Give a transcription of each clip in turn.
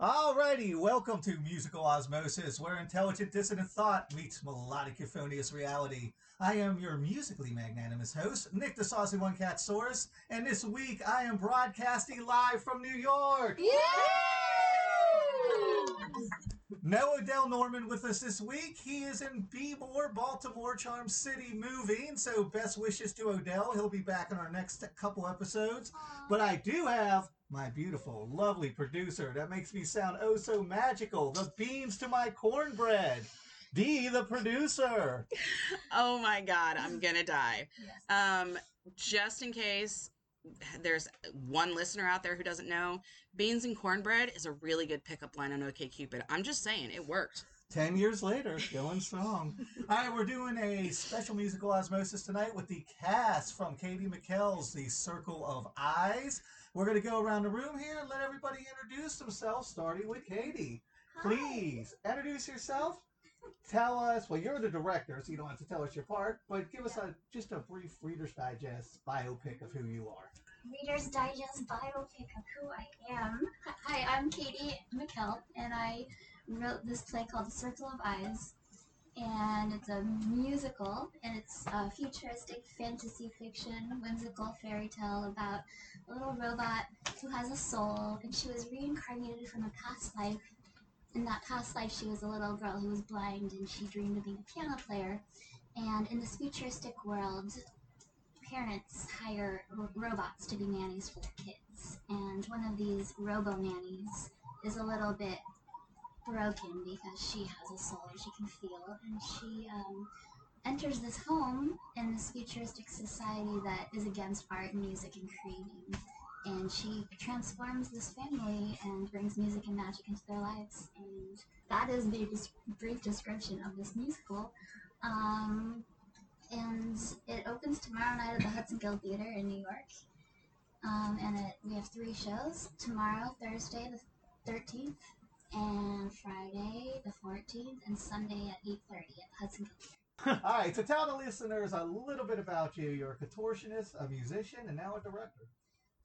Alrighty, welcome to Musical Osmosis, where intelligent dissonant thought meets melodic euphonious reality. I am your musically magnanimous host, Nick the Saucy One Cat Saurus, and this week I am broadcasting live from New York. No Odell Norman with us this week. He is in Bmore, Baltimore, Charm City moving. So best wishes to Odell. He'll be back in our next couple episodes. But I do have my beautiful, lovely producer that makes me sound oh so magical. The beans to my cornbread. Dee, the producer. Oh my god, I'm gonna die. Um, just in case there's one listener out there who doesn't know, beans and cornbread is a really good pickup line on OKCupid. I'm just saying, it worked. Ten years later, going strong. All right, we're doing a special musical osmosis tonight with the cast from Katie McKell's The Circle of Eyes. We're going to go around the room here and let everybody introduce themselves, starting with Katie. Please introduce yourself. Tell us, well, you're the director, so you don't have to tell us your part, but give us a just a brief Reader's Digest biopic of who you are. Reader's Digest biopic of who I am. Hi, I'm Katie McKell, and I wrote this play called The Circle of Eyes. And it's a musical, and it's a futuristic fantasy fiction, whimsical fairy tale about a little robot who has a soul, and she was reincarnated from a past life. In that past life, she was a little girl who was blind, and she dreamed of being a piano player. And in this futuristic world, parents hire robots to be nannies for their kids. And one of these robo nannies is a little bit broken because she has a soul she can feel. And she um, enters this home in this futuristic society that is against art, and music, and creating. And she transforms this family and brings music and magic into their lives. And that is the brief description of this musical. Um, and it opens tomorrow night at the Hudson Guild Theater in New York. Um, and it, we have three shows tomorrow, Thursday the 13th, and Friday the 14th, and Sunday at 8:30 at Hudson Theater. All right, so tell the listeners a little bit about you. You're a contortionist, a musician, and now a director.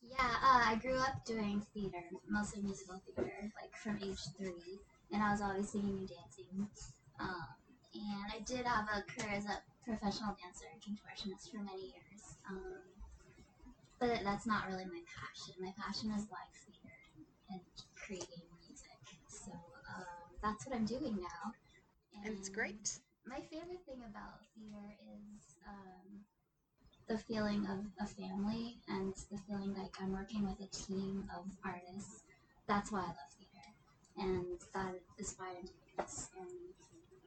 Yeah, uh, I grew up doing theater, mostly musical theater, like from age three, and I was always singing and dancing. Um, and I did have a career as a professional dancer and contortionist for many years. Um, but that's not really my passion. My passion is live theater and creating that's what I'm doing now. And it's great. My favorite thing about theater is um, the feeling of a family and the feeling like I'm working with a team of artists. That's why I love theater. And that is why I'm doing this. And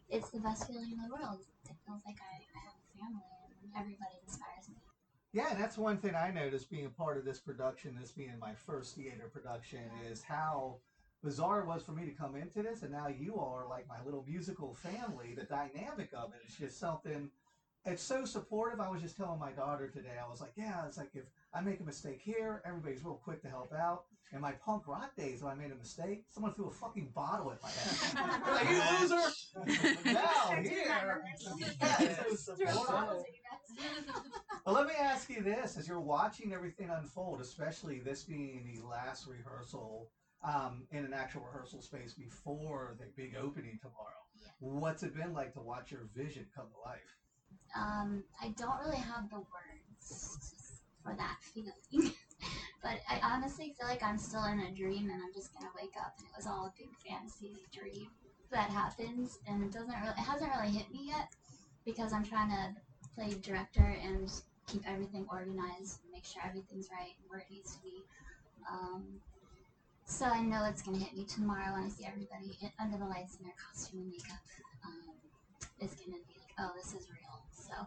it's the best feeling in the world. It feels like I, I have a family and everybody inspires me. Yeah, that's one thing I noticed being a part of this production, this being my first theater production, is how bizarre it was for me to come into this, and now you all are like my little musical family. The dynamic of it is just something. It's so supportive. I was just telling my daughter today. I was like, "Yeah, it's like if I make a mistake here, everybody's real quick to help out." In my punk rock days, when I made a mistake, someone threw a fucking bottle at my head. They're like, "You loser!" now here, yeah, so supportive. Well, let me ask you this: as you're watching everything unfold, especially this being the last rehearsal um, in an actual rehearsal space before the big opening tomorrow, Yeah. what's it been like to watch your vision come to life? Um, I don't really have the words for that feeling. but I honestly feel like I'm still in a dream and I'm just gonna wake up and it was all a big fantasy dream that happens and it doesn't really it hasn't really hit me yet because I'm trying to play director and keep everything organized and make sure everything's right where it needs to be. Um, so I know it's gonna hit me tomorrow when I see everybody in, under the lights in their costume and makeup. Um, it's gonna be like, oh, this is real. So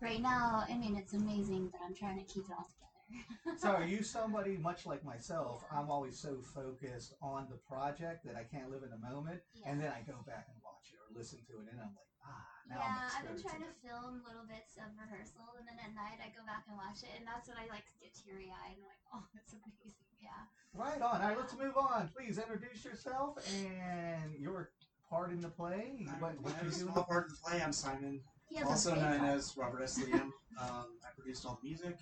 right now, I mean, it's amazing, but I'm trying to keep it all together. So, are you somebody much like myself? I'm always so focused on the project that I can't live in the moment, and then I go back and watch it or listen to it, and I'm like, ah, now yeah, I'm I've been trying to film little bits of rehearsal, and then at night I go back and watch it, and that's when I like get teary eyed and I'm like, oh, it's amazing. Yeah. Right on. All right, let's move on. Please introduce yourself and your part in the play. I'm What, what I you have a small part in the play. I'm Simon, He has a also known part. as Robert S. Liam. Um, I produced all the music,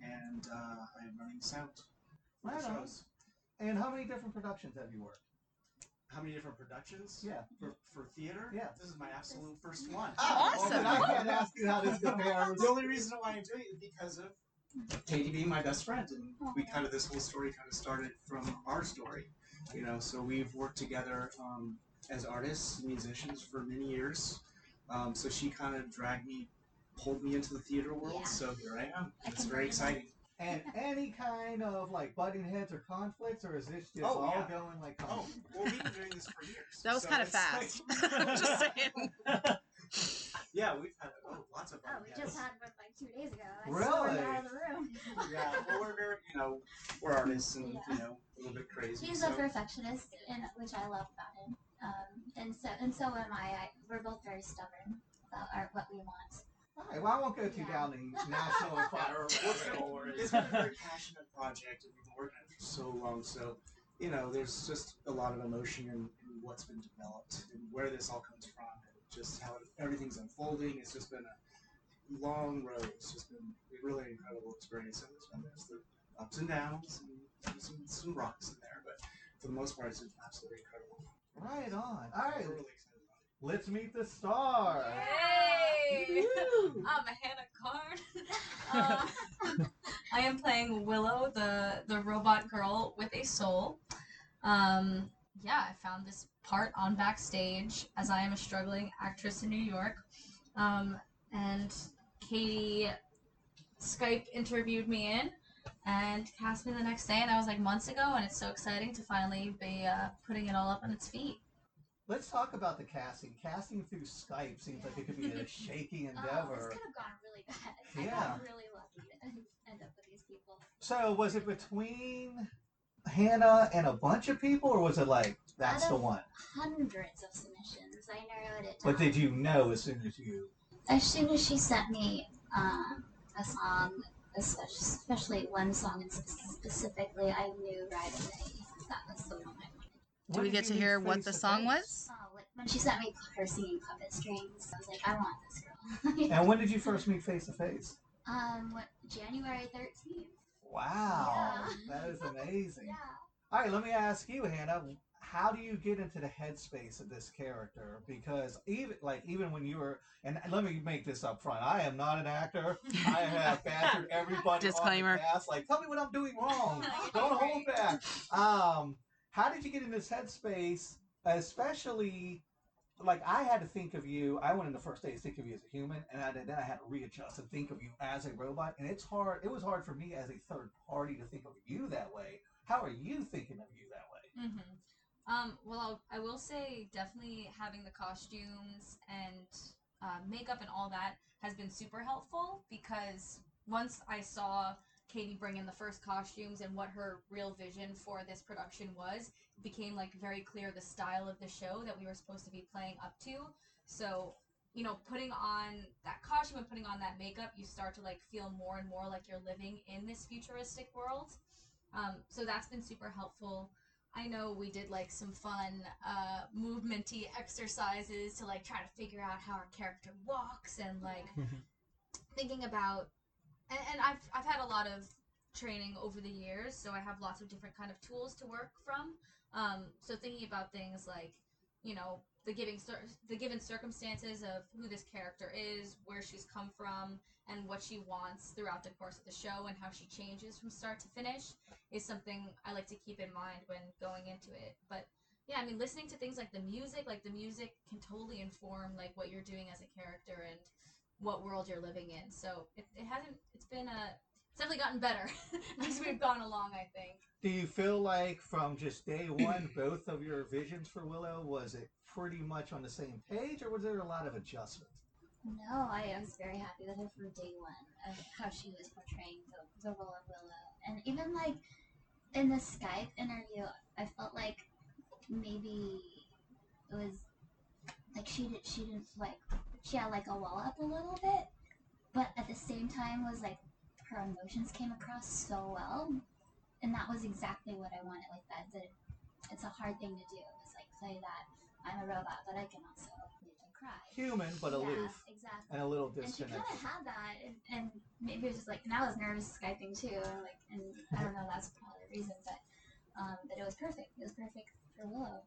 and uh, I'm running sound for the Right on. shows. And how many different productions have you worked? How many different productions? Yeah. For, for theater? Yeah. This is my absolute first one. Oh, Awesome. Well, I can't ask you how this compares. The only reason why I'm doing it is because of Katie being my best friend, and we kind of this whole story kind of started from our story, you know. So we've worked together um, as artists, musicians for many years. Um, so she kind of dragged me, pulled me into the theater world. Yeah. So here I am. I It's can very exciting. And any kind of like butting heads or conflicts, or is this just Oh, all yeah. going like? Oh, well, we've been doing this for years. That was so kind of it's like- fast. Just saying. yeah, we've had oh, lots of Oh, we yes. just had one like two days ago. I Really? out of the room. yeah, well, we're very, you know, we're artists and Yeah. you know a little bit crazy. He's so. a perfectionist, and which I love about him. Um, and so and so am I. I. We're both very stubborn about our, what we want. All right. Well, I won't go too Yeah. down the national enquirer Well, it's rabbit been- hole. it's been a very passionate project, and we've been working on it for so long. So, you know, there's just a lot of emotion in, in what's been developed and where this all comes from, and just how everything's unfolding. It's just been a long road. It's just been a really incredible experience, and there's been there's the ups and downs and some some rocks in there, but for the most part, it's been absolutely incredible. Right on. All right. Let's meet the star. Yay! I'm Hannah Carne. Uh, I am playing Willow, the the robot girl with a soul. Um, yeah, I found this part on backstage as I am a struggling actress in New York. Um, and Katie Skype interviewed me in and cast me the next day, and that was like months ago, and it's so exciting to finally be uh, putting it all up on its feet. Let's talk about the casting. Casting through Skype seems like it could be a shaky Oh, this endeavor. could have gone really bad. I Yeah. got really lucky to end up with these people. So, was it between Hannah and a bunch of people, or was it like that's the one? Hundreds of submissions. I narrowed it down. But did you know as soon as you? As soon as she sent me um, a song, especially, especially one song specifically, I knew right away that was the one I. Do we get to hear what the song was? Oh, when- when she sent me her singing puppet strings, I was like, I want this girl. And when did you first meet face to face? um, what, January 13th. Wow, Yeah. that is amazing. Yeah. All right, let me ask you, Hannah. How do you get into the headspace of this character? Because even like even when you were, and let me make this up front. I am not an actor. I have badgered everybody Disclaimer. on the cast. Like, tell me what I'm doing wrong. Don't hold back. Um, how did you get in this headspace? Especially, like I had to think of you. I went in the first day to think of you as a human, and I, then I had to readjust and think of you as a robot. And it's hard. It was hard for me as a third party to think of you that way. How are you thinking of you that way? Mm-hmm. Um, well, I'll, I will say definitely having the costumes and uh, makeup and all that has been super helpful because once I saw Katie bring in the first costumes and what her real vision for this production was, it became like very clear the style of the show that we were supposed to be playing up to. So, you know, putting on that costume and putting on that makeup, you start to like feel more and more like you're living in this futuristic world. Um, so that's been super helpful. I know we did like some fun uh, movementy exercises to like try to figure out how our character walks and like thinking about and, and I've I've had a lot of training over the years, so I have lots of different kind of tools to work from. Um, so thinking about things like you know the giving cir- the given circumstances of who this character is, where she's come from, and what she wants throughout the course of the show, and how she changes from start to finish is something I like to keep in mind when going into it. But yeah, I mean, listening to things like the music, like the music can totally inform like what you're doing as a character and what world you're living in. So it, it hasn't. It's been a. It's definitely gotten better as we've gone along. I think. Do you feel like from just day one, both of your visions for Willow was it pretty much on the same page, or was there a lot of adjustment? No, I was very happy with her from day one of how she was portraying the, the role of Willow. And even like in the Skype interview, I felt like maybe it was like she did she didn't like she had like a wall up a little bit, but at the same time was like her emotions came across so well, and that was exactly what I wanted. Like that, it's a hard thing to do. It's like play that I'm a robot, but I can also make you cry. Human, but Yeah, aloof, exactly. and a little And she kind of had that, and, and maybe it was just like, and I was nervous skyping too, and like, and I don't know, that's probably the reason, but um, but it was perfect. It was perfect for Willow.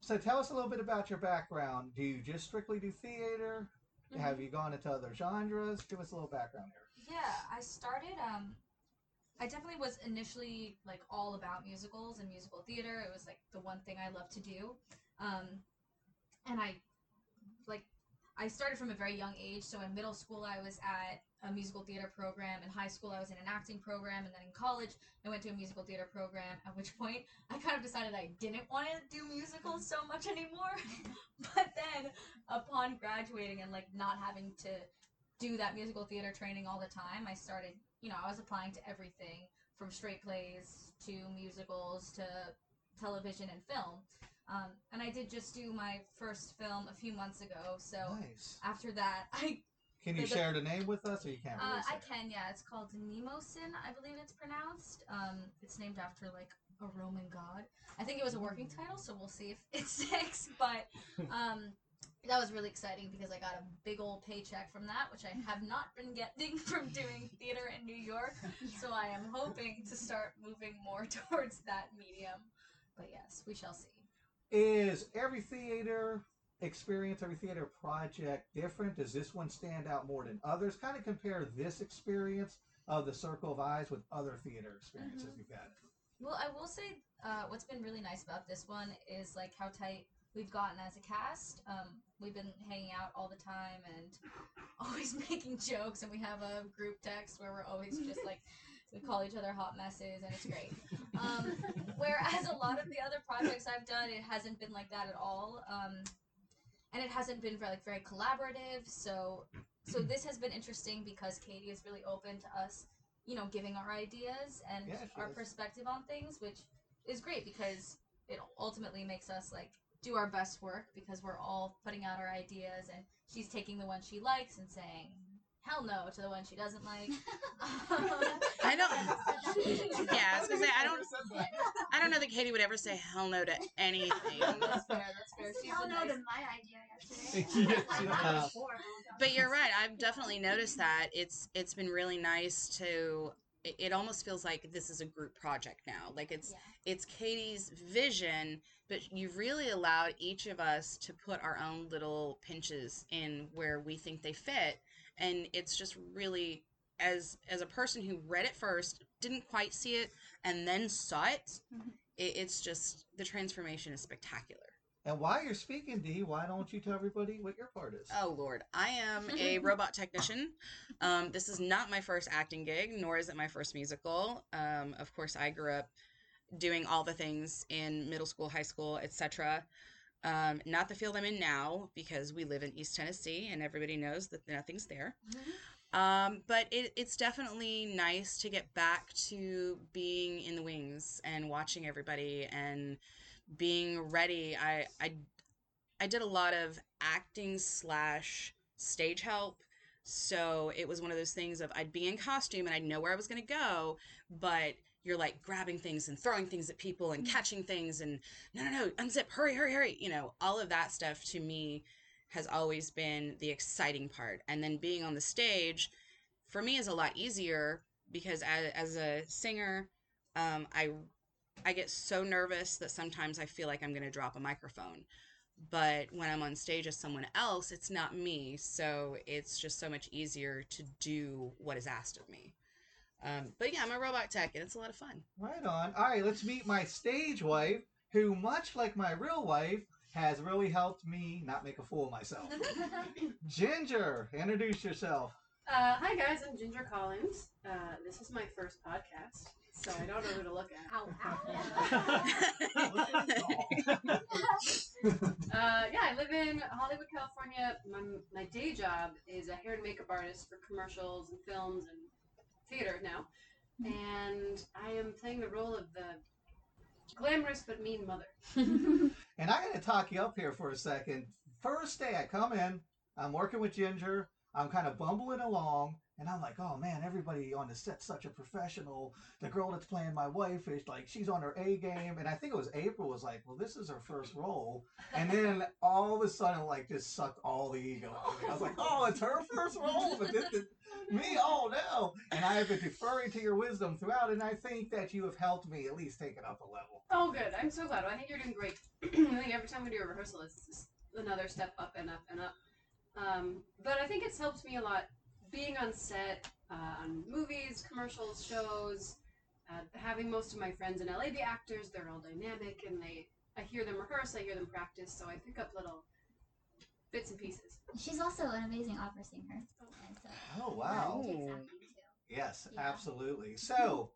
So tell us a little bit about your background. Do you just strictly do theater? Mm-hmm. Have you gone into other genres? Give us a little background here. Yeah, I started. Um, I definitely was initially like all about musicals and musical theater. It was like the one thing I love to do, um, and I like I started from a very young age. So in middle school, I was at a musical theater program. In high school, I was in an acting program, and then in college, I went to a musical theater program. At which point, I kind of decided I didn't want to do musicals so much anymore. but then, upon graduating and like not having to do that musical theater training all the time, I started. You know, I was applying to everything from straight plays to musicals to television and film. Um, and I did just do my first film a few months ago. So Nice. after that, I Can you the- share the name with us, or you can't? Uh, I say? can yeah. It's called Mnemosyne, I believe it's pronounced. Um, it's named after like a Roman god. I think it was a working title, so we'll see if it sticks. But um, that was really exciting because I got a big old paycheck from that, which I have not been getting from doing theater in New York. So I am hoping to start moving more towards that medium. But yes, we shall see. Is every theater experience, every theater project different? Does this one stand out more than others? Kind of compare this experience of the Circle of Eyes with other theater experiences Mhm. you've had. Well, I will say uh, what's been really nice about this one is like how tight we've gotten as a cast. Um, we've been hanging out all the time and always making jokes, and we have a group text where we're always just like we call each other hot messes, and it's great. Um, whereas a lot of the other projects I've done, it hasn't been like that at all, um, and it hasn't been very like very collaborative. So, so this has been interesting because Katie is really open to us, you know, giving our ideas and Yeah, our is. perspective on things, which is great because it ultimately makes us like do our best work because we're all putting out our ideas and she's taking the one she likes and saying hell no to the one she doesn't like. I don't. Yeah, I was gonna say I don't. I don't know that Katie would ever say hell no to anything. that's fair. That's fair. She's Hell no nice- to my idea yesterday. Yeah, I she got does. it before, gosh. But you're right. I've definitely noticed that. It's it's been really nice to. It, it almost feels like this is a group project now. Like it's Yeah. it's Katie's vision, but you've really allowed each of us to put our own little pinches in where we think they fit, and it's just really as as a person who read it first, didn't quite see it, and then saw it. Mhm. it it's just the transformation is spectacular. And while you're speaking, Dee, why don't you tell everybody what your part is? Oh Lord, I am a robot technician. Um, this is not my first acting gig, nor is it my first musical. Um, of course, I grew up doing all the things in middle school, high school, etc. Um, not the field I'm in now because we live in East Tennessee and everybody knows that nothing's there. Um, but it, it's definitely nice to get back to being in the wings and watching everybody and being ready. I, I, I did a lot of acting slash stage help. So it was one of those things of I'd be in costume and I'd know where I was going to go, but you're like grabbing things and throwing things at people and catching things and no, no, no, unzip, hurry, hurry, hurry. You know, all of that stuff to me has always been the exciting part. And then being on the stage for me is a lot easier because as, as a singer, um, I I get so nervous that sometimes I feel like I'm going to drop a microphone. But when I'm on stage as someone else, it's not me. So it's just so much easier to do what is asked of me. Um, but yeah, I'm a robot tech and it's a lot of fun. Right on. All right, let's meet my stage wife, who, much like my real wife, has really helped me not make a fool of myself. Ginger, introduce yourself. Uh, hi guys, I'm Ginger Collins. Uh, this is my first podcast, so I don't know who to look at. Uh, yeah, I live in Hollywood, California. My, my day job is a hair and makeup artist for commercials and films and theater now. Mm-hmm. And I am playing the role of the glamorous but mean mother. And I got to talk you up here for a second. First day I come in, I'm working with Ginger, I'm kind of bumbling along, And I'm like, oh man, everybody on the set's such a professional. The girl that's playing my wife is like, she's on her A game. And I think it was April was like, well, this is her first role. And then all of a sudden, like, just sucked all the ego out of me. I was like, oh, it's her first role, but this is me. Oh no! And I have been deferring to your wisdom throughout, and I think that you have helped me at least take it up a level. Oh, good. I'm so glad. I think you're doing great. I think every time we do a rehearsal, it's just another step up and up and up. Um, but I think it's helped me a lot being on set, uh, on movies, commercials, shows, uh, having most of my friends in LA be actors. They're all dynamic, and they I hear them rehearse, I hear them practice, so I pick up little bits and pieces. She's also an amazing opera singer. So Oh wow! that takes acting too. Yes, Yeah. absolutely. So,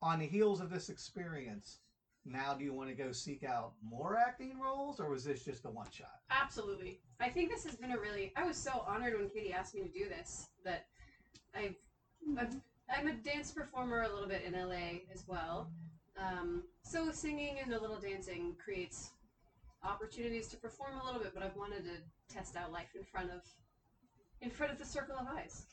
on the heels of this experience, now do you want to go seek out more acting roles, or was this just a one shot? Absolutely. I think this has been a really. I was so honored when Katie asked me to do this that I've. I've I'm a dance performer a little bit in LA as well. Um, so singing and a little dancing creates opportunities to perform a little bit, but I've wanted to test out life in front of in front of the circle of eyes.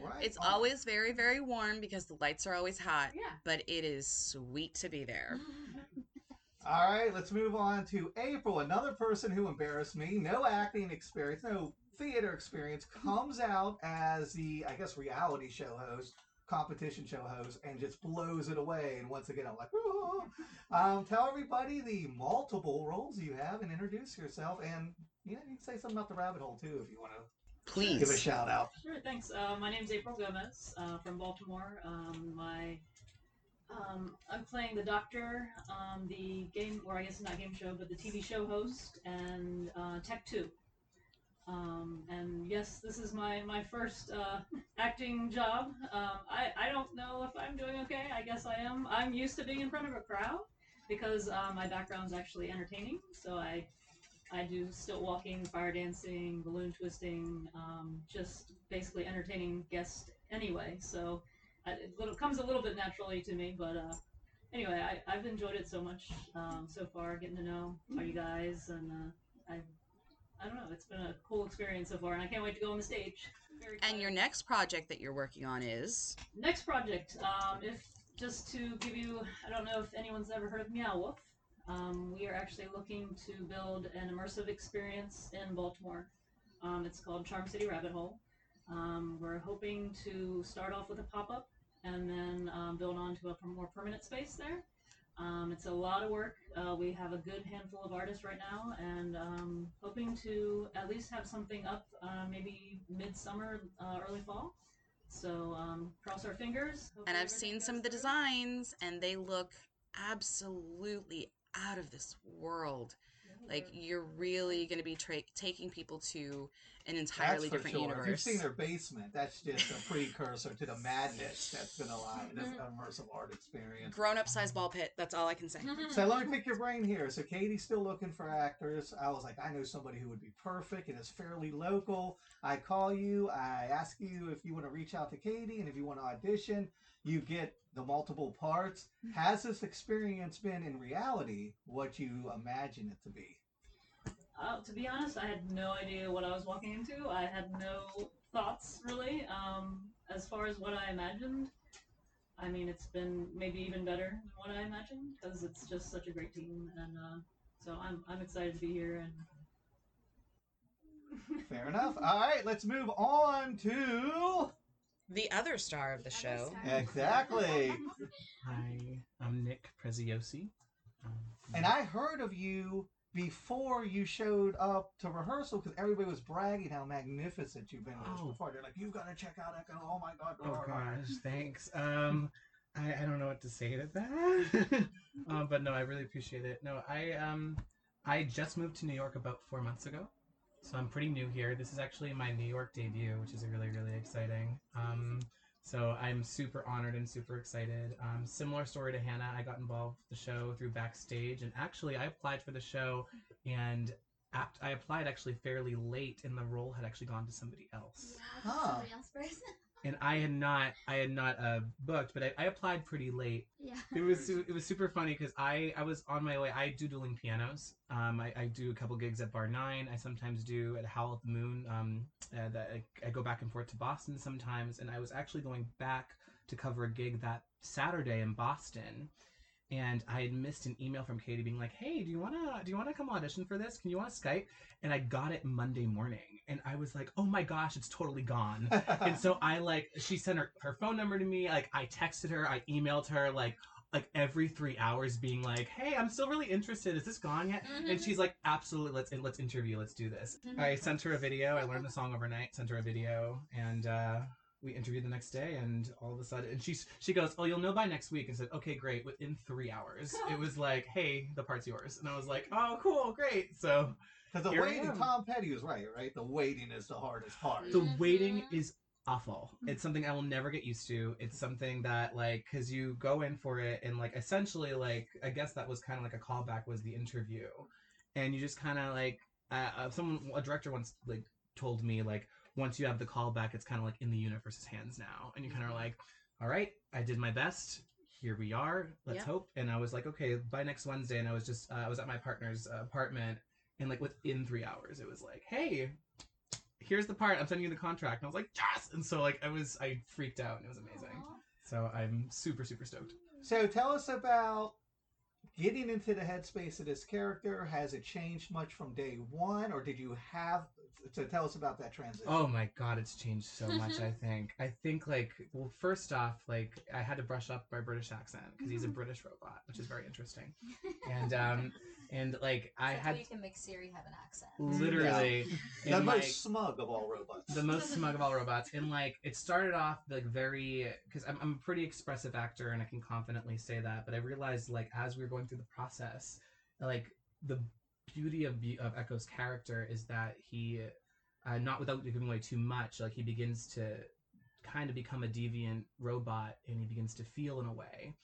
Right. It's always very, very warm because the lights are always hot, Yeah. but it is sweet to be there. All right, let's move on to April, another person who embarrassed me. No acting experience, no theater experience, comes out as the, I guess, reality show host, competition show host, and just blows it away. And once again, I'm like, "Ooh." um, tell everybody the multiple roles you have and introduce yourself. And you you can say something about the rabbit hole too if you want to Please give a shout out. Sure, thanks. Uh, my name's April Gomez uh, from Baltimore. Um, my um, I'm playing the Doctor, um, the game, or I guess not game show, but the TV show host, and uh, Tech Two. Um, and yes, this is my my first uh, acting job. Um, I I don't know if I'm doing okay. I guess I am. I'm used to being in front of a crowd because uh, my background's actually entertaining. So I I do stilt walking, fire dancing, balloon twisting, um, just basically entertaining guests anyway. So I, it little, comes a little bit naturally to me, but uh, anyway, I, I've enjoyed it so much um, so far, getting to know all you guys, and uh, I I don't know, it's been a cool experience so far, and I can't wait to go on the stage. And your next project that you're working on is Next project, um, if just to give you, I don't know if anyone's ever heard of Meow Wolf. Um, we are actually looking to build an immersive experience in Baltimore. Um, it's called Charm City Rabbit Hole. Um, we're hoping to start off with a pop up and then um, build on to a more permanent space there. Um, it's a lot of work. Uh, we have a good handful of artists right now, and um, hoping to at least have something up uh, maybe midsummer, uh, early fall. So um, cross our fingers. and I've seen some of the through. designs and they look absolutely out of this world. Like you're really going to be tra- taking people to an entirely That's different sure. universe. If you've seen their basement, that's just a precursor to the madness that's going to lie in this mm-hmm. immersive art experience. Grown up size ball pit. That's all I can say. Mm-hmm. So let me pick your brain here. So Katie's still looking for actors. I was like, I know somebody who would be perfect and is fairly local. I call you. I ask you if you want to reach out to Katie and if you want to audition. You get the multiple parts. Has this experience been in reality what you imagine it to be? Uh, to be honest, I had no idea what I was walking into. I had no thoughts really. Um, as far as what I imagined, I mean, it's been maybe even better than what I imagined because it's just such a great team, and uh, so I'm I'm excited to be here. And Fair enough. All right, let's move on to. The other star of the show. Exactly. Hi, I'm Nick Preziosi. Um, And I heard of you before you showed up to rehearsal because everybody was bragging how magnificent you've been Oh. before. They're like, "You've got to check out Echo." Oh my god! oh gosh, thanks. Um, I, I don't know what to say to that. um, but no, I really appreciate it. No, I um, I just moved to New York about four months ago, so I'm pretty new here. This is actually my New York debut, which is really really exciting. Um, so I'm super honored and super excited. Um, similar story to Hannah, I got involved with the show through backstage, and actually I applied for the show, and apt, I applied actually fairly late, and the role had actually gone to somebody else. Huh. Somebody else first. And I had not I had not uh, booked, but I, I applied pretty late. Yeah. It was su- it was super funny because I I was on my way. I do dueling pianos. Um, I, I do a couple gigs at Bar Nine. I sometimes do at Howl at the Moon. Um, uh, that I, I go back and forth to Boston sometimes, and I was actually going back to cover a gig that Saturday in Boston. And I had missed an email from Katie being like, "Hey, do you wanna do you wanna come audition for this? Can you want to Skype?" And I got it Monday morning, and I was like, "Oh my gosh, it's totally gone." and so I like she sent her, her phone number to me. Like I texted her, I emailed her like like every three hours, being like, "Hey, I'm still really interested. Is this gone yet?" And she's like, "Absolutely. Let's let's interview. Let's do this." I sent her a video. I learned the song overnight. Sent her a video, and uh, we interviewed the next day. And all of a sudden, and she's she goes, "Oh, you'll know by next week." And said, "Okay, great." Within three hours, it was like, "Hey, the part's yours," and I was like, "Oh, cool, great." So Because the Here I waiting, am. Tom Petty was right, right? The waiting is the hardest part. the waiting is awful. It's something i will never get used to. It's something that like because you go in for it and like essentially like i guess that was kind of like a callback was the interview. And you just kind of like uh, uh, someone a director once like told me like once you have the callback it's kind of like in the universe's hands now. And you kind of like all right i did my best. Here we are. Let's Yep. hope. And i was like okay by next wednesday. And i was just uh, i was at my partner's uh, apartment and like within three hours it was like hey here's the part i'm sending you the contract and i was like yes and so like i was i freaked out and it was amazing so i'm super super stoked So tell us about getting into the headspace of this character. Has it changed much from day one, or did you have? So tell us about that transition. oh my god it's changed so much i think i think like well first off like i had to brush up my british accent because he's a british robot which is very interesting and um and like i Except had you can make Siri have an accent. literally the and, most like, smug of all robots. the most smug of all robots and like it started off like very because I'm, I'm a pretty expressive actor and i can confidently say that but i realized like as we were going through the process like the beauty of, Be- of echo's character is that he uh, not without giving away too much like he begins to kind of become a deviant robot and he begins to feel in a way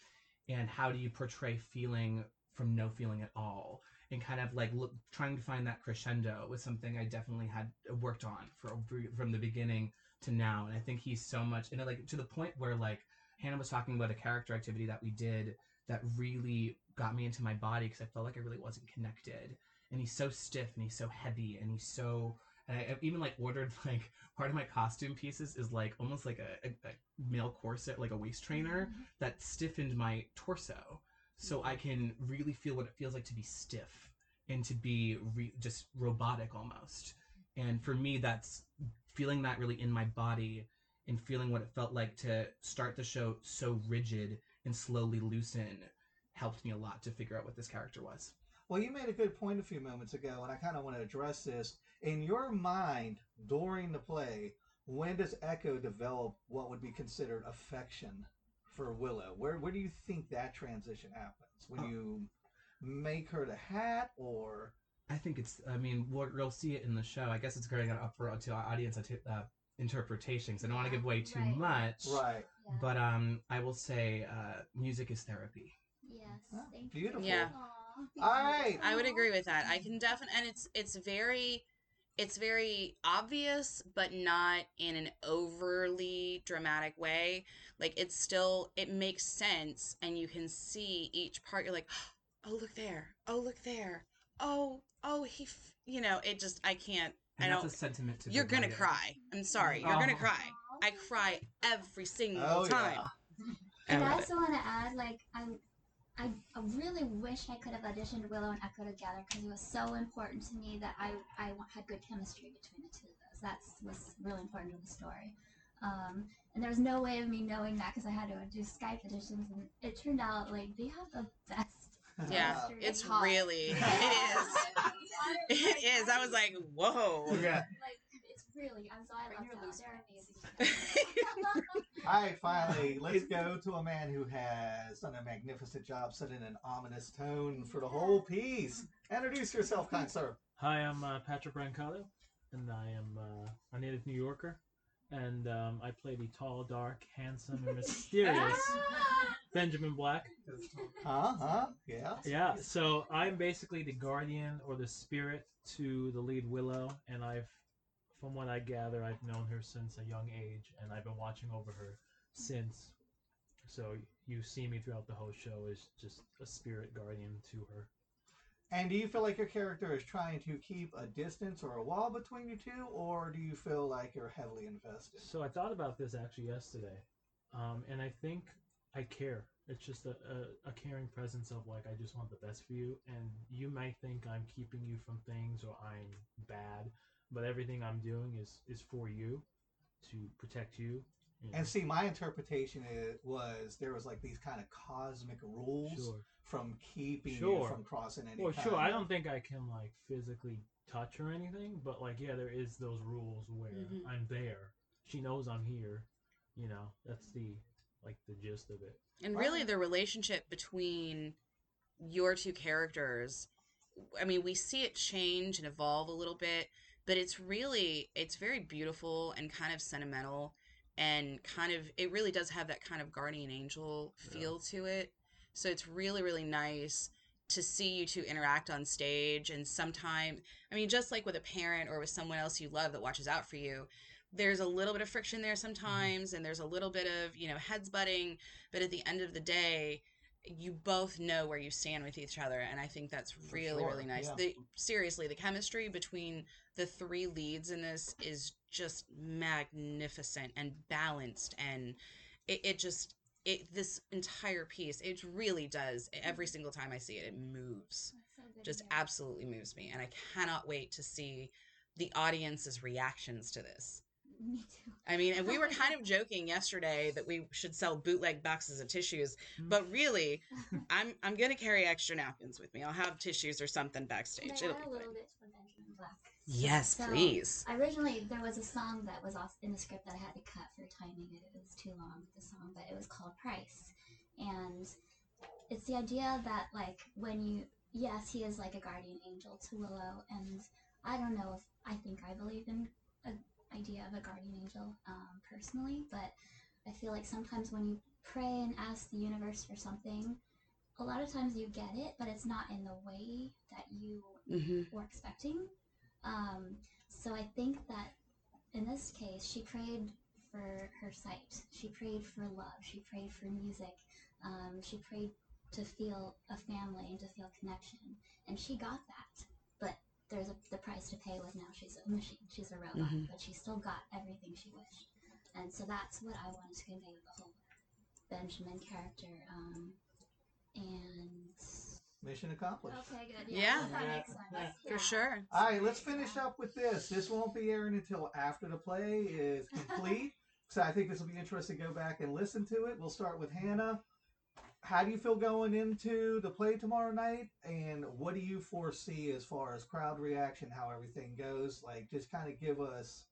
and how do you portray feeling from no feeling at all and kind of like look, trying to find that crescendo was something I definitely had worked on for from the beginning to now. And I think he's so much, and like to the point where like Hannah was talking about a character activity that we did that really got me into my body because I felt like I really wasn't connected. And he's so stiff and he's so heavy and he's so. And I even like ordered like part of my costume pieces is like almost like a, a, a male corset, like a waist trainer mm-hmm. that stiffened my torso so I can really feel what it feels like to be stiff and to be re- just robotic almost. And for me, that's feeling that really in my body and feeling what it felt like to start the show so rigid and slowly loosen helped me a lot to figure out what this character was. Well, you made a good point a few moments ago, and I kind of want to address this. In your mind, during the play, when does Echo develop what would be considered affection for Willow? Where where do you think that transition happens? When Oh. you make her the hat, or I think it's. I mean, we'll, we'll see it in the show. I guess it's going to up for to our audience uh, interpretations. I don't want to give away too Right. much, right? Yeah. but um, I will say uh, music is therapy. yes. Thank beautiful. You. Yeah. Aw, All thank you. right. I would agree with that. I can definitely, and it's it's very, it's very obvious, but not in an overly dramatic way. Like it's still, it makes sense, and you can see each part. You're like, oh look there, oh look there, oh oh he, f-, you know, it just I can't. And I don't. a sentiment to. You're gonna cry. I'm sorry, you're gonna Oh. cry. I cry every single Oh, time. yeah. And I I love it. also want to add, like, I, I, I really wish I could have auditioned Willow and Echo together because it was so important to me that I, I had good chemistry between the two of those. That was really important to the story. Um, and there was no way of me knowing that because I had to do Skype auditions, and it turned out like they have the best. Yeah, it's hot. really, it is. It is. I was like, whoa. Yeah. Like it's really. I'm so I Bring love that. loose They're amazing. All right, finally, let's go to a man who has done a magnificent job setting an ominous tone for the whole piece. Introduce yourself, kind sir. Hi, I'm uh, Patrick Brancato, and I am uh, a native New Yorker, and um, I play the tall, dark, handsome, and mysterious Benjamin Black. Huh? Huh? Yeah. Yeah, so I'm basically the guardian or the spirit to the lead Willow, and I've from what I gather, I've known her since a young age, and I've been watching over her since. So you see me throughout the whole show as just a spirit guardian to her. And do you feel like your character is trying to keep a distance or a wall between you two, or do you feel like you're heavily invested? So I thought about this actually yesterday, um, and I think I care. It's just a, a, a caring presence of like I just want the best for you, and you might think I'm keeping you from things or I'm bad, but everything I'm doing is is for you, to protect you. you know. And see, my interpretation it was there was like these kind of cosmic rules Sure. from keeping you from crossing any. Well, kind sure. I don't think I can like physically touch or anything, but like yeah, there is those rules where Mhm. I'm there. She knows I'm here. You know, that's the like the gist of it. And really, the relationship between your two characters, I mean, we see it change and evolve a little bit, but it's really, it's very beautiful and kind of sentimental. And kind of, it really does have that kind of guardian angel feel to it. So it's really, really nice to see you two interact on stage. And sometimes, I mean, just like with a parent or with someone else you love that watches out for you, there's a little bit of friction there mm-hmm. sometimes, and there's a little bit of, you know, heads butting but at the end of the day you both know where you stand with each other and i think that's really sure, really nice yeah. the, seriously the chemistry between the three leads in this is just magnificent and balanced and it, it just it this entire piece it really does every single time i see it it moves so good just hear. absolutely moves me and i cannot wait to see the audience's reactions to this Me too. I mean, and we were kind of joking yesterday that we should sell bootleg boxes of tissues, Hmm. but really, I'm I'm gonna carry extra napkins with me. I'll have tissues or something backstage. Can I It'll add be a fine. little bit for Benjamin Black? Yes, So, please. Originally, there was a song that was in the script that I had to cut for timing it. It was too long, the song, but it was called Price. And it's the idea that, like, when you, yes, he is like a guardian angel to Willow, and I don't know if I think I believe in an idea of a guardian angel um, personally, but I feel like sometimes when you pray and ask the universe for something, a lot of times you get it, but it's not in the way that you hmm were expecting. Um, so I think that in this case, she prayed for her sight. She prayed for love. She prayed for music. Um, she prayed to feel a family and to feel connection. And she got that. But there's a, the price to pay with now she's a machine. She's a robot. Mhm. But she still got everything she wished. And so that's what I wanted to convey with the whole Benjamin character. Um, and Mission accomplished. okay, good. Yeah. that Yeah. makes sense. Yeah. For sure. All right, let's finish up with this. This won't be airing until after the play is complete. so I think this will be interesting to go back and listen to it. We'll start with Hannah. How do you feel going into the play tomorrow night? And what do you foresee as far as crowd reaction, how everything goes? Like, just kind of give us,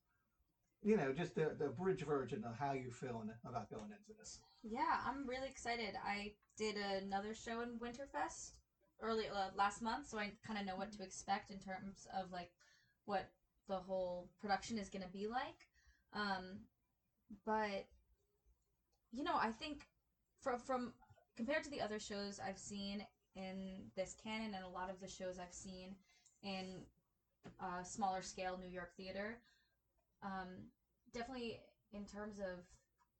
you know, just the, the bridge version of how you're feeling about going into this. Yeah, I'm really excited. I did another show in Winterfest early uh, last month, so I kind of know what to expect in terms of like what the whole production is going to be like. Um, but you know, I think from from compared to the other shows I've seen in this canon and a lot of the shows I've seen in uh, smaller scale New York theater, um, definitely in terms of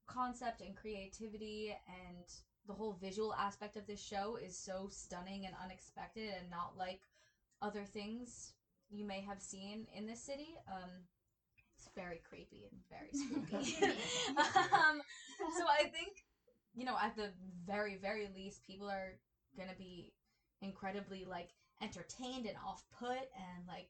concept and creativity and the whole visual aspect of this show is so stunning and unexpected and not like other things you may have seen in this city. Um, it's very creepy and very spooky. um, so I think, you know, at the very, very least, people are gonna be incredibly like entertained and off put and like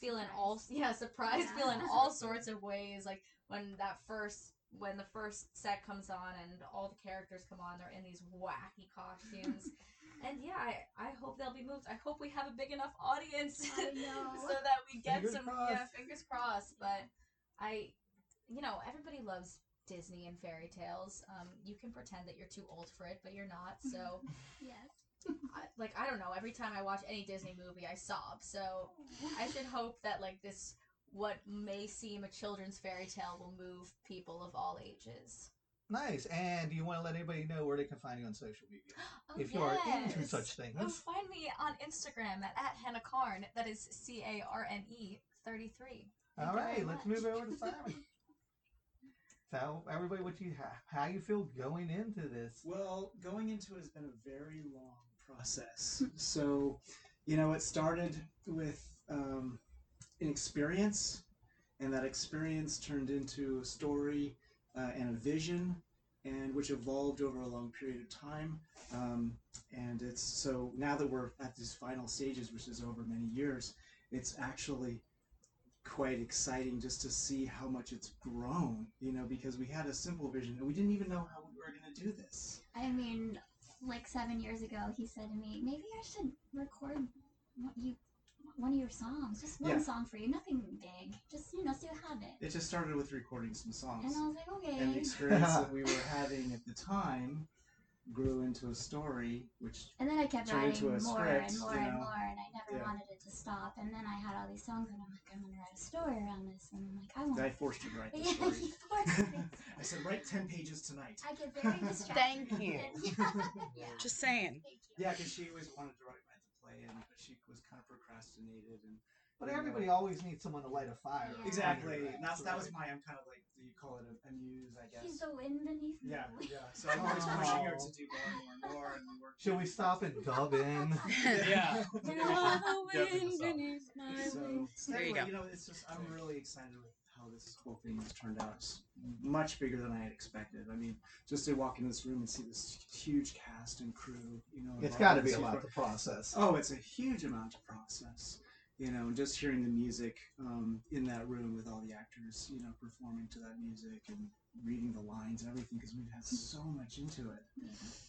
feeling all yeah surprised Yeah. feeling all sorts of ways like when that first when the first set comes on and all the characters come on they're in these wacky costumes. And yeah I, I hope they'll be moved. I hope we have a big enough audience so that we get Fingers some crossed. yeah fingers crossed. But i you know everybody loves disney and fairy tales um, you can pretend that you're too old for it but you're not so yes. I, like I don't know. Every time I watch any Disney movie, I sob. So I should hope that like this, what may seem a children's fairy tale, will move people of all ages. Nice. And do you want to let anybody know where they can find you on social media? Oh, if you are into yes. such things. Oh, find me on Instagram at, at Hannah Carne. That is C A R N E. 33. All Thank you let's much. move over to Simon. Tell everybody what you how you feel going into this. Well, going into it has been a very long process. so, you know, it started with um, an experience, and that experience turned into a story uh, and a vision, and which evolved over a long period of time. Um, and it's so now that we're at these final stages, which is over many years, it's actually quite exciting just to see how much it's grown, you know, because we had a simple vision and we didn't even know how we were going to do this. I mean, like seven years ago, he said to me, maybe I should record what you one of your songs, just one Yeah. song for you, nothing big, just you know, so you have it. It just started with recording some songs. And I was like, okay. And the experience that we were having at the time grew into a story, which And then I kept turned writing into a more script, and more you and know. more, and I never Yeah. wanted it to stop. And then I had all these songs, and I'm like, I'm gonna write a story around this, and I'm like, I want. I forced you to write the Yeah, story. you forced me. I said, write 10 pages tonight. I get very distracted. Thank you. yeah. Just saying. Thank you. Yeah, because she always wanted to write, write the play, and but she was kind of procrastinated. and But you know. everybody always needs someone to light a fire. Yeah. Exactly. under that's, that was my, I'm kind of like, do you call it a, a muse, I guess. He's the wind beneath me. Yeah, yeah. So I'm always pushing her to do more and more and more, and we. Should we stop and dub in? Yeah. The wind beneath my So, wings. There you go. you know, it's just I'm really excited with how this whole thing has turned out. It's much bigger than I had expected. I mean, just to walk in this room and see this huge cast and crew, you know, it's got to be a lot huge to process. Oh, it's a huge amount to process. You know, and just hearing the music um, in that room with all the actors, you know, performing to that music and reading the lines and everything, because we've had so much into it.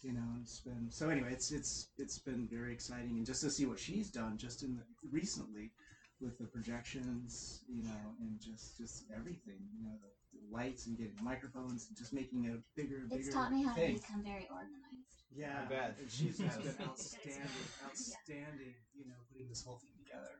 You know, and it's been so. Anyway, it's it's it's been very exciting, and just to see what she's done just in the recently with the projections, you know, and just just everything, you know, the, the lights and getting microphones, and just making it a bigger, bigger It's taught me how to become very organized. Yeah, I bet. And she's just been outstanding, outstanding. You know, putting this whole thing together.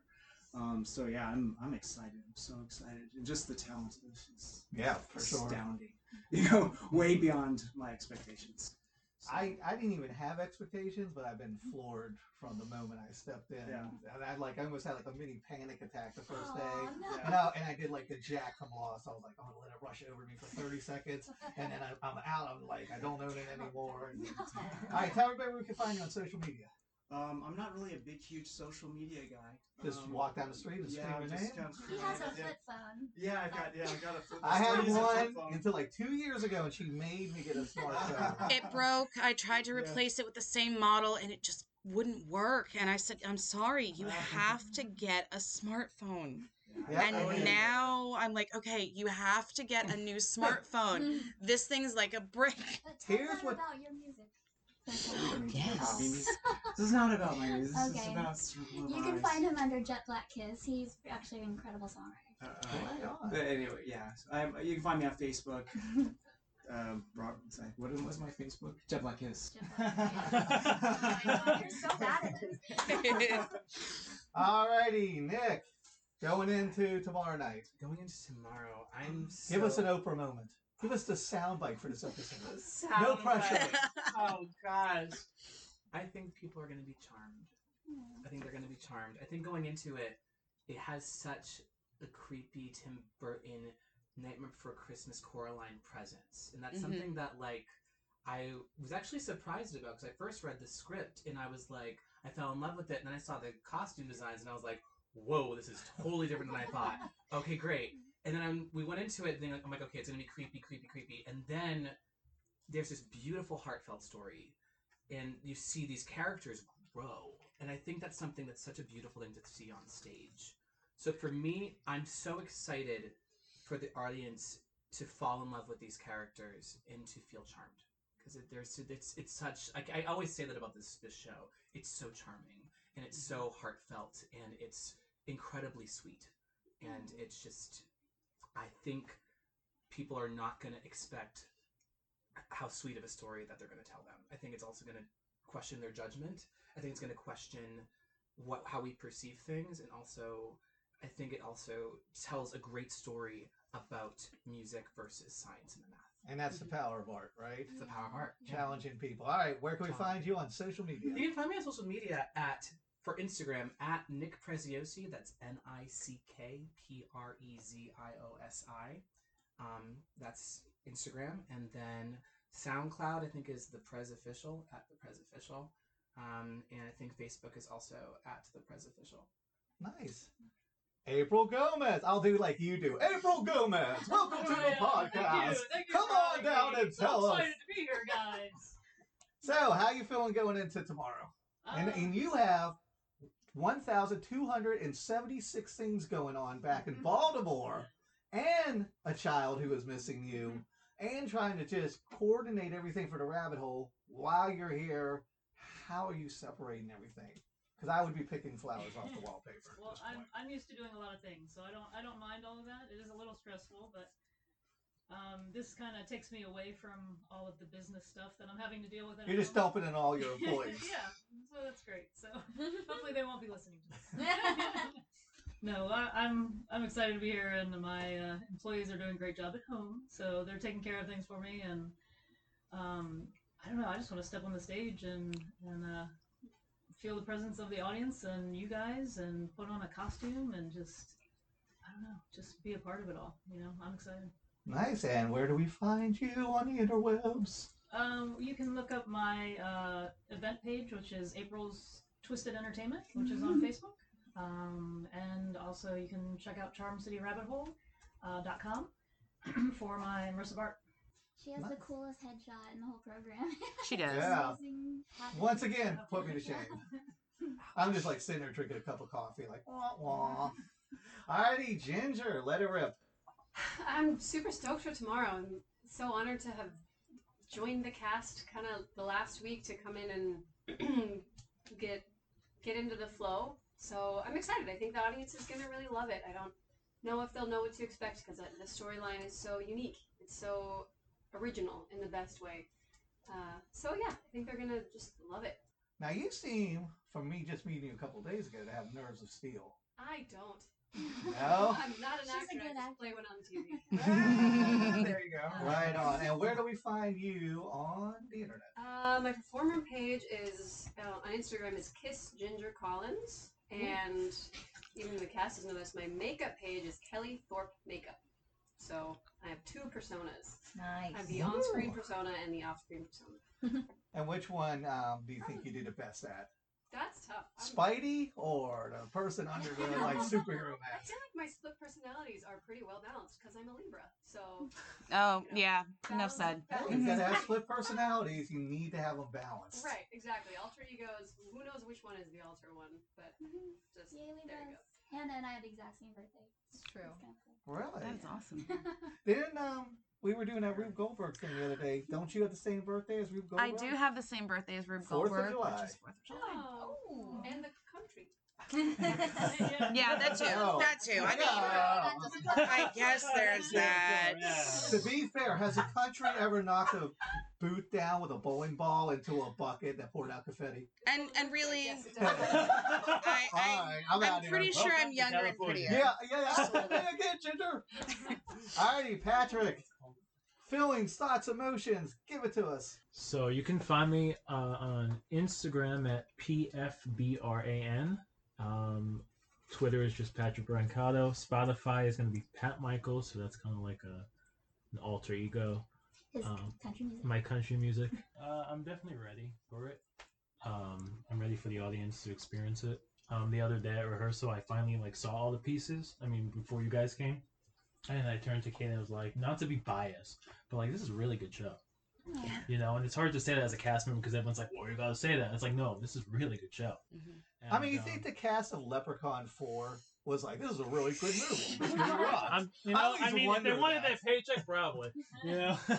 Um, so yeah, I'm I'm excited. I'm so excited, and just the talent of this is Yeah, for sure. astounding. You know, way beyond my expectations. So, I, I didn't even have expectations, but I've been floored from the moment I stepped in. Yeah. And I like I almost had like a mini panic attack the first Aw, day. no. And I, and I did like the Jack from Lost. I was like, I'm gonna let it rush over me for 30 seconds, and then I, I'm out. I'm like, I don't own it anymore. And, all right, tell everybody where we can find you on social media. Um, I'm not really a big, huge social media guy. Just um, walk down the street and yeah, scream your just name. kind of He has a yeah. flip phone. Yeah, I got yeah, I got a flip. Phone. I had use a flip one until like two years ago, and she made me get a smartphone. It broke. I tried to Yeah. replace it with the same model and it just wouldn't work. And I said, I'm sorry, you have to get a smartphone. Yeah, And I did. now I'm like, okay, you have to get a new smartphone. This thing's like a brick. But tell Here's them what- about your music. Yes. I this, this is not about my music. This Okay. is about Circle of You can Eyes. find him under Jet Black Kiss. He's actually an incredible songwriter. Uh, Right uh, on. but anyway, yeah. so I'm, you can find me on Facebook. um, Rob, sorry, what was my Facebook? Jet Black Kiss. Jet Black You're so bad at this. Alrighty, Nick, going into tomorrow night. Going into tomorrow, I'm so... Give us an Oprah moment. Give us the soundbite for this episode. No pressure. oh gosh. I think people are going to be charmed. I think they're going to be charmed. I think going into it, it has such a creepy Tim Burton Nightmare Before Christmas Coraline presence, and that's Mhm. something that like I was actually surprised about because I first read the script and I was like, I fell in love with it, and then I saw the costume designs and I was like, whoa, this is totally different than I thought. Okay, great. And then I'm, we went into it, and then I'm like, okay, it's gonna be creepy, creepy, creepy, and then there's this beautiful heartfelt story and you see these characters grow. And i think that's something that's such a beautiful thing to see on stage. So for me i'm so excited for the audience to fall in love with these characters and to feel charmed. Because it, there's it's it's such I, I always say that about this this show. It's so charming and it's so mm-hmm. heartfelt and it's incredibly sweet. And mm-hmm. it's just i think people are not going to expect how sweet of a story that they're going to tell them. I think it's also going to question their judgment. I think it's going to question what how we perceive things, and also I think it also tells a great story about music versus science and the math. And that's the mm-hmm. power of art, right? It's the power of art. Challenging people. All right, where can we find you on social media? You can find me on social media at for Instagram at Nick Preziosi. That's N I C K P R E Z I O S I. Um, that's Instagram, and then SoundCloud. I think is the Prez Official at the Prez Official, um, and I think Facebook is also at the Prez Official. Nice. April Gomez. I'll do like you do. April Gomez. Welcome to the podcast. Thank you. Thank you Come for on having down me. and so tell us. excited to be here, guys. So, how you feeling going into tomorrow? And, Um, and you have 1,276 things going on back in. Baltimore, and a child who is missing you, and trying to just coordinate everything for the rabbit hole while you're here. How are you separating everything? Because I would be picking flowers off the wallpaper. Well, I'm. I'm used to doing a lot of things, so I don't I don't mind all of that. It is a little stressful, but um, this kind of takes me away from all of the business stuff that I'm having to deal with. You're just home. dumping in all your employees. yeah, so that's great. So hopefully they won't be listening to this. no, I, I'm I'm excited to be here, and my uh, employees are doing a great job at home, so they're taking care of things for me, and um, I don't know. I just want to step on the stage and and uh, feel the presence of the audience and you guys, and put on a costume and just I don't know, just be a part of it all. You know, I'm excited. Nice. And where do we find you on the interwebs? Um, you can look up my uh, event page, which is April's Twisted Entertainment, which is on Facebook. Um, and also you can check out CharmCityRabbitHole.com for my immersive art. She has the coolest headshot in the whole program. She does. Yeah. Once again, put me to shame. I'm just like sitting there drinking a cup of coffee, like wah wah. Alrighty, Ginger, let it rip. I'm super stoked for tomorrow. I'm so honored to have joined the cast kind of the last week to come in and get get into the flow. So I'm excited. I think the audience is going to really love it. I don't know if they'll know what to expect because the storyline is so unique. It's so original in the best way. Uh, so yeah, I think they're going to just love it. Now you seem, from me just meeting you a couple days ago, to have nerves of steel. I don't. No? I'm not an She's a actor. good I just actor. play one on TV. there you go. Right on. And where do we find you on the internet? Uh, my performer page is uh, on Instagram is Kiss Ginger Collins, and even the cast doesn't know this. My makeup page is Kelly Thorpe Makeup. So I have two personas. Nice. I have the Nice. on-screen persona and the off-screen persona. And which one um, do you think you do the best at? That's tough. I'm- Spidey or the person under the like superhero mask? I feel like my split personalities are pretty well balanced because I'm a Libra. So Oh, yeah. Enough said. balance You is gotta have split personalities. You need to have them balanced. Right, exactly. Alter egos. Who knows which one is the alter one? But just Yay, there you go. Hannah and I have the exact same birthday. It's true. It's kind of cool. Really? That is awesome. Then um, we were doing that Rube Goldberg thing the other day. Don't you have the same birthday as Rube Goldberg? I do have the same birthday as Rube Fourth of Goldberg, July. which is Fourth of July. Oh, and the country. Yeah, that too. Oh. That too. I mean, Yeah. I guess there's that. To be fair, has a country ever knocked a boot down with a bowling ball into a bucket that poured out confetti? And and really, Yes, it does. I, I Alright, I'm I'm out here. pretty sure I'm younger and prettier. Yeah, yeah, yeah. Hey, again, Ginger. Alrighty, Patrick. Feelings, thoughts, emotions. Give it to us. So you can find me uh, on Instagram at pfbran. Um, Twitter is just Patrick Brancato. Spotify is going to be Pat Michaels, so that's kind of like a an alter ego. His Um, country music. My country music. Uh, I'm definitely ready for it. Um, I'm ready for the audience to experience it. Um, the other day at rehearsal, I finally like saw all the pieces. I mean, before you guys came, and I turned to Kate and I was like, not to be biased, but like this is a really good show. You know, and it's hard to say that as a cast member because everyone's like, "Well, you gotta say that." It's like, no, this is a really good show. Mhm. I mean, you um, think the cast of Leprechaun 4 was like, this is a really good movie. This movie rocks. I'm, you know, always I mean, if they wanted that. that paycheck, probably. You know,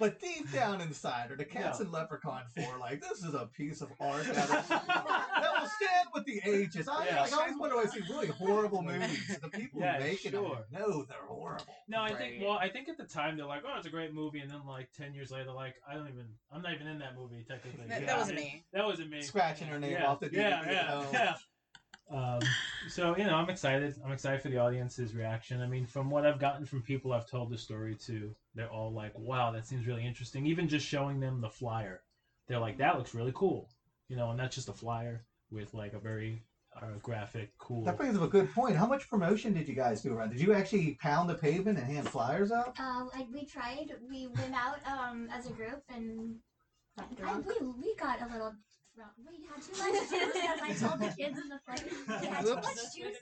But deep down inside, are the cats Yeah. in Leprechaun 4 like, this is a piece of art that, is, that will stand with the ages. I, Yeah. like, I always wonder when I see really horrible movies, the people Yeah, who make it sure. know they're horrible. no, I think. Well, I think at the time they're like, "Oh, it's a great movie," and then like ten years later, like, I don't even, I'm not even in that movie technically. That, You that wasn't me. That wasn't me. Scratching her name yeah, off the DVD Yeah, yeah, oh. yeah. Um, so you know, I'm excited. I'm excited for the audience's reaction. I mean, from what I've gotten from people I've told the story to, they're all like, "Wow, that seems really interesting." Even just showing them the flyer, they're like, "That looks really cool," you know. And that's just a flyer. with like a very uh, graphic, cool. That brings up a good point. How much promotion did you guys do around? Did you actually pound the pavement and hand flyers out? Uh, like we tried. We went out um as a group and I, we we got a little drunk. We had too much juice, as I told the kids in the flight. We had too Whoops. much juice.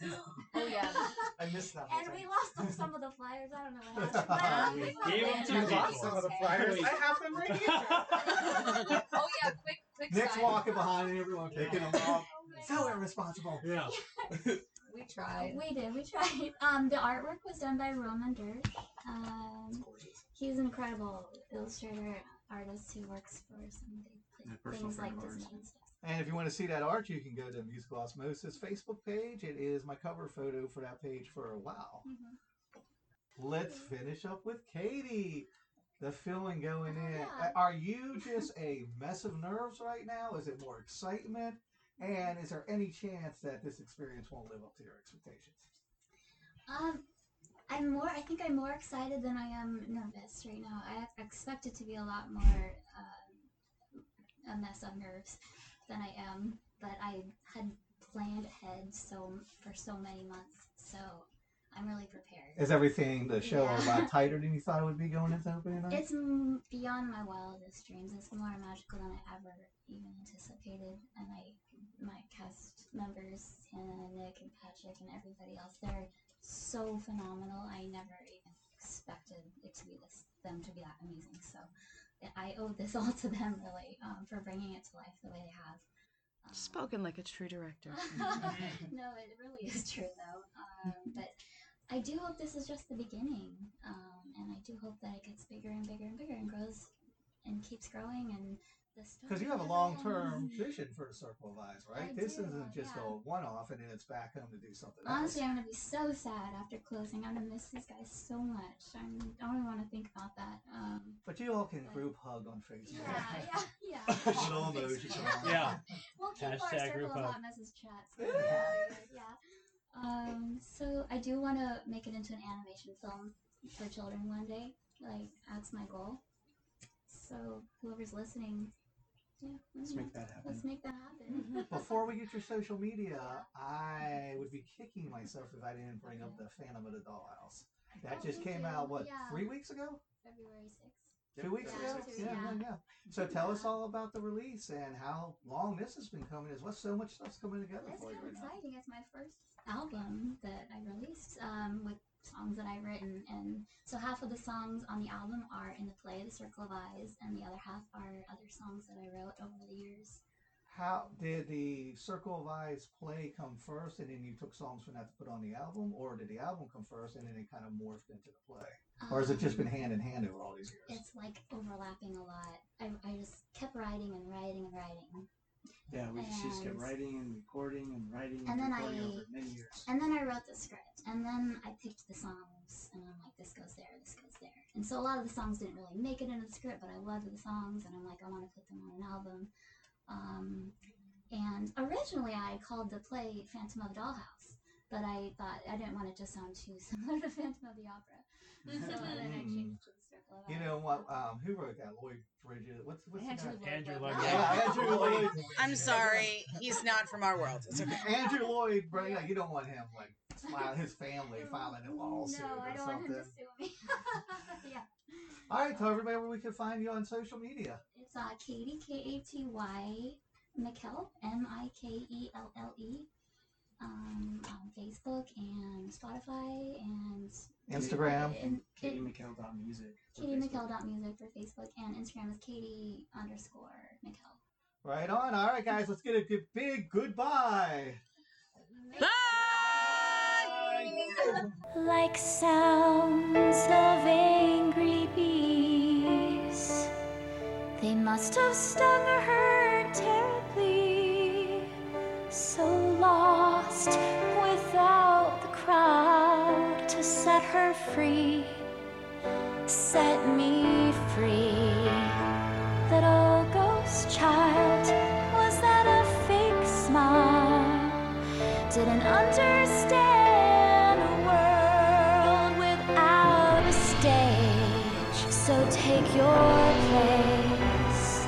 Oh yeah. I missed that. And we lost some- some of the flyers. I don't know what happened. But, um, we found Gave 'em it. to You people. lost some of the flyers. I have them right here. Oh yeah. Quick, quick. Nick's side. walking behind and everyone picking them up. Oh So irresponsible. yeah. We tried. We did. We tried. Um, the artwork was done by Roman Dirsch. Um, he's an incredible illustrator, artist who works for some big Yeah, personal things like friend of ours. Disney and stuff. And if you want to see that art, you can go to the Musical Osmosis Facebook page. It is my cover photo for that page for a while. Mhm. Let's finish up with Katie. The feeling going Oh, in. yeah. Are you just a mess of nerves right now? Is it more excitement? And is there any chance that this experience won't live up to your expectations? Um, I'm more. I think I'm more excited than I am nervous right now. I expect it to be a lot more a mess of nerves than I am, but I had planned ahead so for so many months, so I'm really prepared. Is everything the show a lot tighter than you thought it would be going into opening night? It's beyond my wildest dreams. It's more magical than I ever even anticipated. And I, my cast members, Hannah, Nick, and Patrick, and everybody else, they're so phenomenal. I never even expected it to be this, them to be that amazing. So I owe this all to them, really, um, for bringing it to life the way they have. Um, Spoken like a true director. no, it really is true though. Um, but I do hope this is just the beginning, um, and I do hope that it gets bigger and bigger and bigger and grows and keeps growing. And Because you have a long-term vision for the Circle of Eyes, right? I this do, isn't just yeah. a one off and then it's back home to do something Honestly, else. I'm gonna be so sad after closing. I'm gonna miss these guys so much. I'm, I don't even want to think about that. Um, But you all can group hug on Facebook. yeah, yeah, yeah. Little emoji. Yeah. We'll keep our circle group of hug. hot message chats. going yeah. Um, so I do want to make it into an animation film for children one day. Like that's my goal. So whoever's listening, yeah, Let's make that happen. let's make that happen. Before we get your social media, I would be kicking myself if I didn't bring up the Phantom of the Dollhouse. That just came out, what, Yeah. three weeks ago? February sixth. Two weeks Yeah, ago? two, Yeah, yeah, yeah. yeah. So tell us all about the release and how long this has been coming Is well. So much stuff's coming together It's for you of right now. exciting. It's my first album that I released um, with songs that I've written, and so half of the songs on the album are in the play The Circle of Eyes, and the other half are other songs that I wrote over the years. How did the Circle of Eyes play come first and then you took songs from that to put on the album? Or did the album come first and then it kind of morphed into the play? Or has it just been Um, hand in hand over all these years? It's like overlapping a lot. I, I just kept writing and writing and writing. Yeah, we she just kept writing and recording and writing and, And then recording I- over many years. And then I wrote the script, and then I picked the songs, and I'm like, this goes there, this goes there. And so a lot of the songs didn't really make it into the script, but I loved the songs, and I'm like, I want to put them on an album. Um, and originally I called the play Phantom of the Dollhouse, but I thought I didn't want it to sound too similar to Phantom of the Opera. So then I changed it to the Circle of You know what? Um, who wrote that? Lloyd Bridges. What's what's the Andrew? Lloyd Andrew Lloyd Yeah, Andrew Lloyd. I'm sorry, he's not from our world. It's okay. Andrew Lloyd. yeah. you don't want him like filing his family filing a lawsuit No, I or don't want something. him to sue me. yeah. All right, tell everybody where we can find you on social media. It's uh, Katy K A T Y Mikelle M I K E L L E um, on Facebook and Spotify and Instagram. and Katy it- Mikelle.music. for Katy Facebook. Mikelle.music for Facebook and Instagram is Katy underscore Mikelle. Right on. All right, guys, let's get a good, big goodbye. Bye. like sounds of angry bees. They must have stung or hurt terribly. So lost without the crowd to set her free. Set me free. Little oh, ghost child, was that a fake smile? Didn't understand a world without a stage. So take your place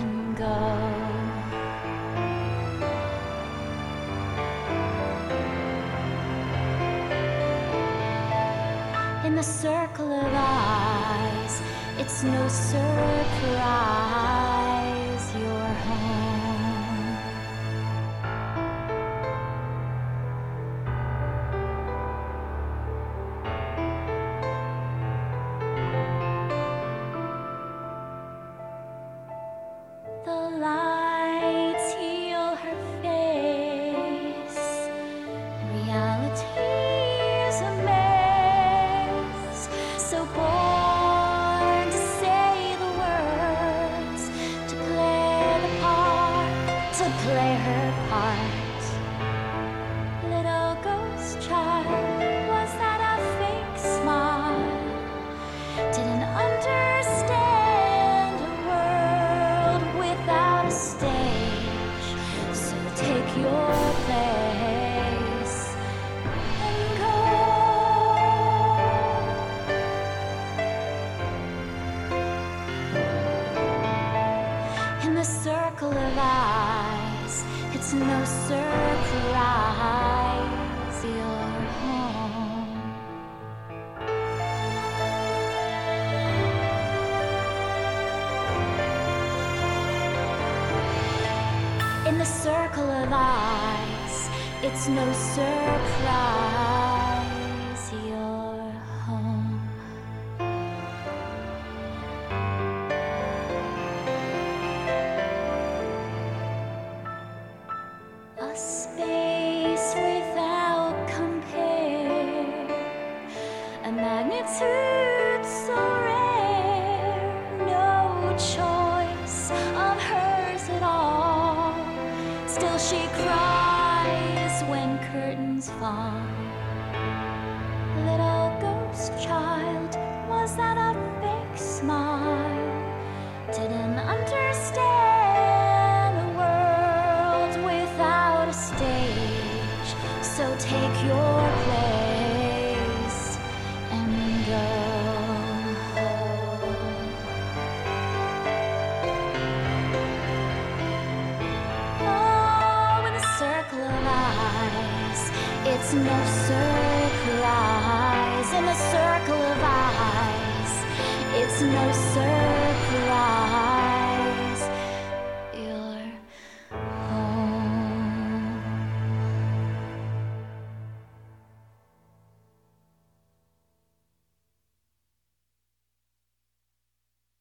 and go. the circle of eyes, it's no surprise. the circle of eyes, it's no surprise.